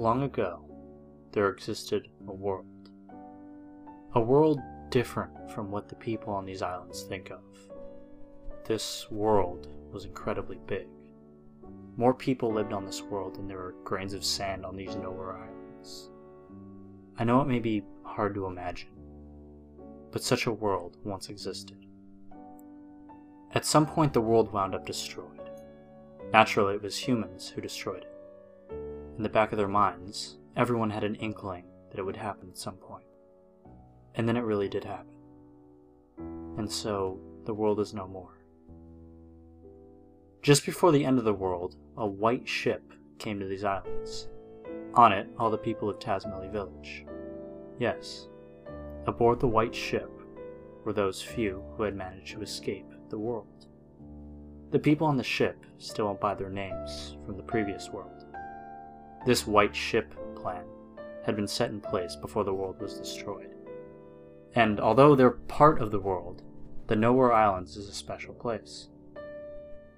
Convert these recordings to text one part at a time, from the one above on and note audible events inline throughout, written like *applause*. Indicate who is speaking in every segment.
Speaker 1: Long ago, there existed a world. A world different from what the people on these islands think of. This world was incredibly big. More people lived on this world than there were grains of sand on these nowhere islands. I know it may be hard to imagine, but such a world once existed. At some point, the world wound up destroyed. Naturally, it was humans who destroyed it. In the back of their minds, everyone had an inkling that it would happen at some point. And then it really did happen. And so, the world is no more. Just before the end of the world, a white ship came to these islands. On it, all the people of Tazmily village. Yes, aboard the white ship were those few who had managed to escape the world. The people on the ship still went by their names from the previous world. This white ship plan had been set in place before the world was destroyed. And although they're part of the world, the Nowhere Islands is a special place.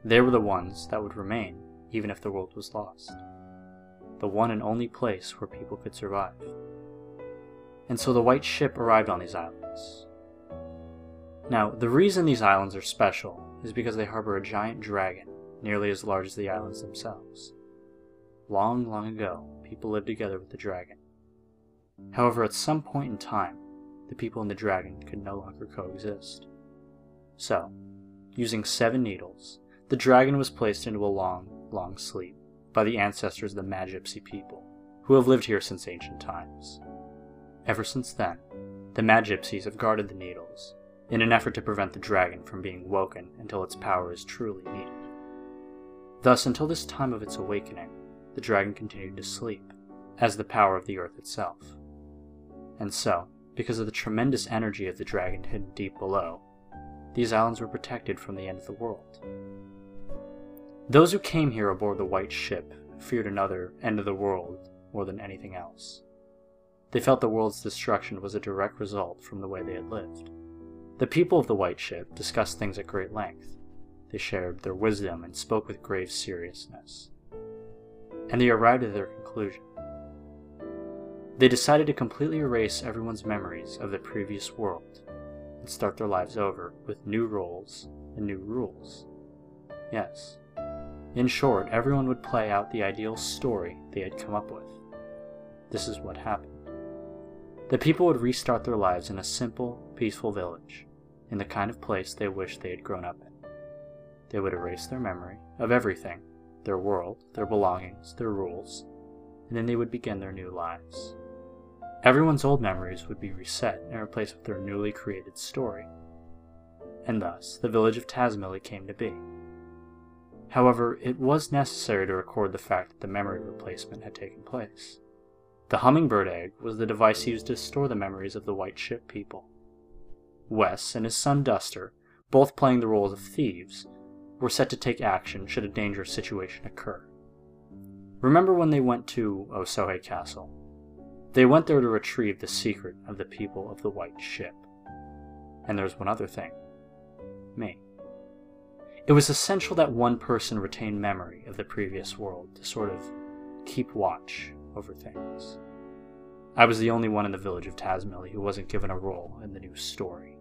Speaker 1: They were the ones that would remain even if the world was lost. The one and only place where people could survive. And so the white ship arrived on these islands. Now, the reason these islands are special is because they harbor a giant dragon nearly as large as the islands themselves. Long, long ago, people lived together with the dragon. However, at some point in time, the people and the dragon could no longer coexist. So, using seven needles, the dragon was placed into a long, long sleep by the ancestors of the Magypsy people, who have lived here since ancient times. Ever since then, the Magypsies have guarded the needles in an effort to prevent the dragon from being woken until its power is truly needed. Thus, until this time of its awakening, the dragon continued to sleep, as the power of the earth itself. And so, because of the tremendous energy of the dragon hidden deep below, these islands were protected from the end of the world. Those who came here aboard the white ship feared another end of the world more than anything else. They felt the world's destruction was a direct result from the way they had lived. The people of the White Ship discussed things at great length. They shared their wisdom and spoke with grave seriousness. And they arrived at their conclusion. They decided to completely erase everyone's memories of the previous world and start their lives over with new roles and new rules. Yes. In short, everyone would play out the ideal story they had come up with. This is what happened. The people would restart their lives in a simple, peaceful village, in the kind of place they wished they had grown up in. They would erase their memory of everything their world, their belongings, their rules, and then they would begin their new lives. Everyone's old memories would be reset and replaced with their newly created story. And thus, the village of Tazmily came to be. However, it was necessary to record the fact that the memory replacement had taken place. The hummingbird egg was the device used to store the memories of the white ship people. Wes and his son Duster, both playing the roles of thieves, were set to take action should a dangerous situation occur. Remember when they went to Osohe Castle? They went there to retrieve the secret of the people of the White Ship. And there's one other thing me. It was essential that one person retain memory of the previous world to sort of keep watch over things. I was the only one in the village of Tazmily who wasn't given a role in the new story.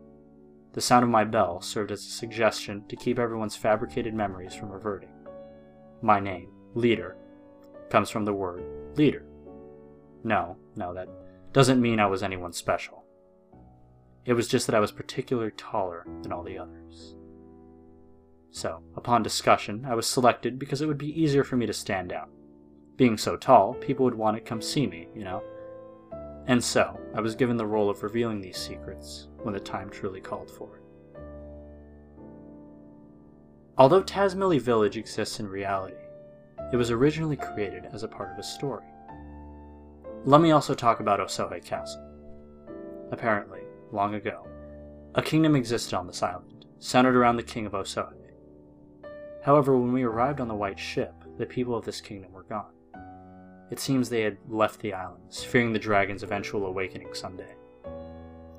Speaker 1: The sound of my bell served as a suggestion to keep everyone's fabricated memories from reverting. My name, Leder, comes from the word leader. No, no, that doesn't mean I was anyone special. It was just that I was particularly taller than all the others. So, upon discussion, I was selected because it would be easier for me to stand out. Being so tall, people would want to come see me, you know? And so, I was given the role of revealing these secrets when the time truly called for it. Although Tazmily Village exists in reality, it was originally created as a part of a story. Let me also talk about Osohe Castle. Apparently, long ago, a kingdom existed on this island, centered around the king of Osohe. However, when we arrived on the white ship, the people of this kingdom were gone. It seems they had left the islands, fearing the dragon's eventual awakening someday.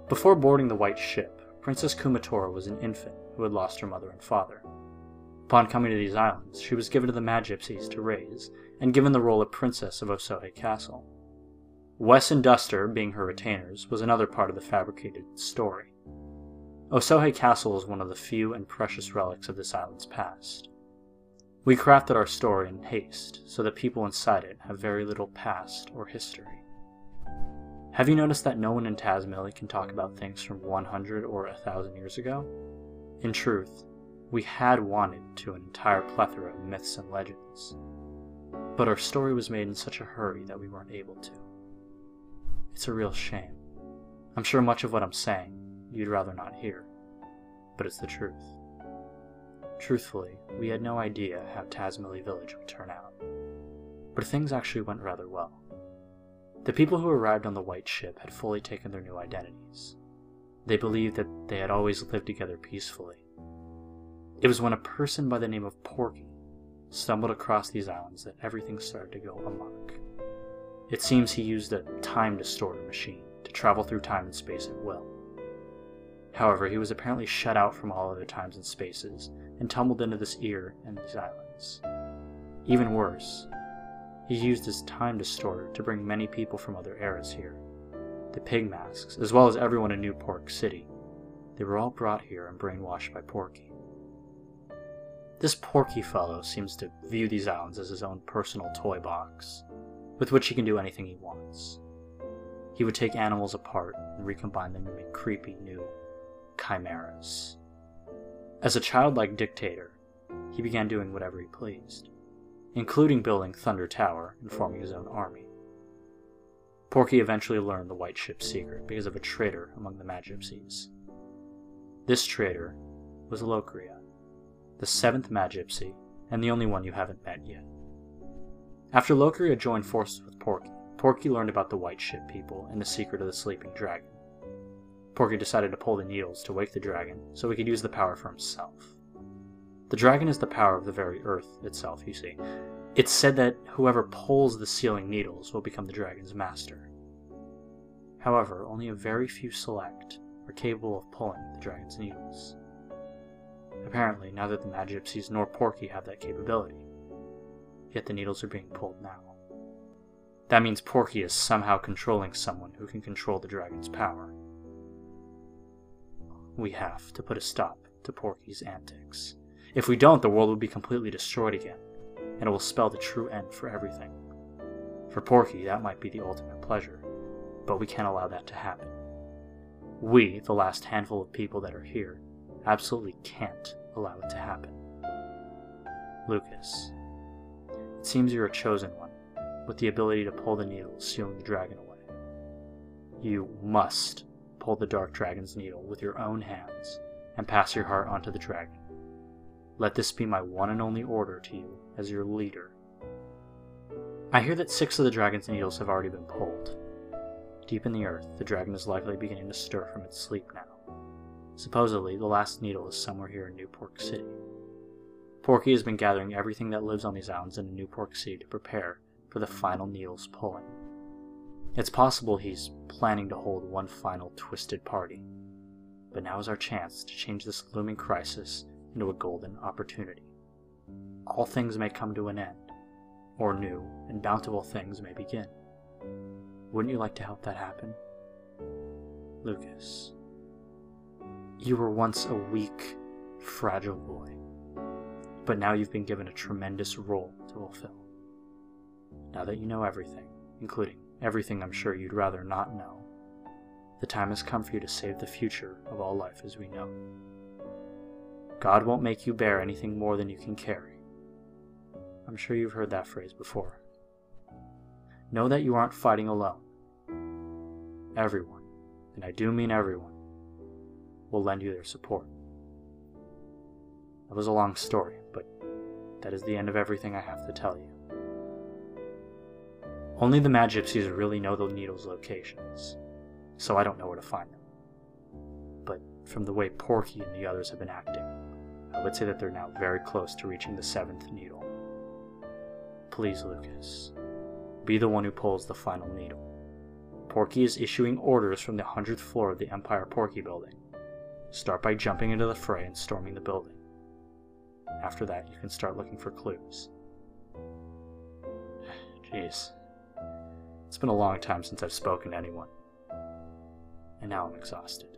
Speaker 1: Before boarding the white ship, Princess Kumatora was an infant who had lost her mother and father. Upon coming to these islands, she was given to the Magypsies to raise, and given the role of princess of Osohe Castle. Wes and Duster, being her retainers, was another part of the fabricated story. Osohe Castle is one of the few and precious relics of this island's past. We crafted our story in haste, so that people inside it have very little past or history. Have you noticed that no one in Tazmily can talk about things from 100 or 1000 years ago? In truth, we had wanted to an entire plethora of myths and legends, but our story was made in such a hurry that we weren't able to. It's a real shame. I'm sure much of what I'm saying you'd rather not hear, but it's the truth. Truthfully, we had no idea how Tazmily Village would turn out, but things actually went rather well. The people who arrived on the white ship had fully taken their new identities. They believed that they had always lived together peacefully. It was when a person by the name of Porky stumbled across these islands that everything started to go amok. It seems he used a time distorter machine to travel through time and space at will. However, he was apparently shut out from all other times and spaces and tumbled into this ear and these islands. Even worse, he used his time distorter to bring many people from other eras here. The pig masks, as well as everyone in New Pork City. They were all brought here and brainwashed by Porky. This Porky fellow seems to view these islands as his own personal toy box, with which he can do anything he wants. He would take animals apart and recombine them to make creepy new chimeras. As a childlike dictator, he began doing whatever he pleased including building Thunder Tower and forming his own army. Porky eventually learned the White Ship's secret because of a traitor among the Magypsies. This traitor was Locria, the seventh Magypsy, and the only one you haven't met yet. After Locria joined forces with Porky, Porky learned about the White Ship people and the secret of the sleeping dragon. Porky decided to pull the needles to wake the dragon so he could use the power for himself. The dragon is the power of the very earth itself, you see. It's said that whoever pulls the sealing needles will become the dragon's master. However, only a very few select are capable of pulling the dragon's needles. Apparently, neither the Magypsies nor Porky have that capability. Yet the needles are being pulled now. That means Porky is somehow controlling someone who can control the dragon's power. We have to put a stop to Porky's antics. If we don't, the world will be completely destroyed again, and it will spell the true end for everything. For Porky, that might be the ultimate pleasure, but we can't allow that to happen. We, the last handful of people that are here, absolutely can't allow it to happen. Lucas, it seems you're a chosen one, with the ability to pull the needle sealing the dragon away. You must pull the Dark Dragon's needle with your own hands and pass your heart onto the dragon. Let this be my one and only order to you as your leader. I hear that six of the dragon's needles have already been pulled. Deep in the earth, the dragon is likely beginning to stir from its sleep now. Supposedly, the last needle is somewhere here in New Pork City. Porky has been gathering everything that lives on these islands in New Pork City to prepare for the final needle's pulling. It's possible he's planning to hold one final twisted party. But now is our chance to change this looming crisis into a golden opportunity. All things may come to an end, or new and bountiful things may begin. Wouldn't you like to help that happen? Lucas, you were once a weak, fragile boy, but now you've been given a tremendous role to fulfill. Now that you know everything, including everything I'm sure you'd rather not know, the time has come for you to save the future of all life as we know. God won't make you bear anything more than you can carry. I'm sure you've heard that phrase before. Know that you aren't fighting alone. Everyone, and I do mean everyone, will lend you their support. That was a long story, but that is the end of everything I have to tell you. Only the Magypsies really know the needle's locations, so I don't know where to find them. But from the way Porky and the others have been acting, I would say that they're now very close to reaching the seventh needle. Please, Lucas, be the one who pulls the final needle. Porky is issuing orders from the hundredth floor of the Empire Porky building. Start by jumping into the fray and storming the building. After that, you can start looking for clues. *sighs* Jeez. It's been a long time since I've spoken to anyone. And now I'm exhausted.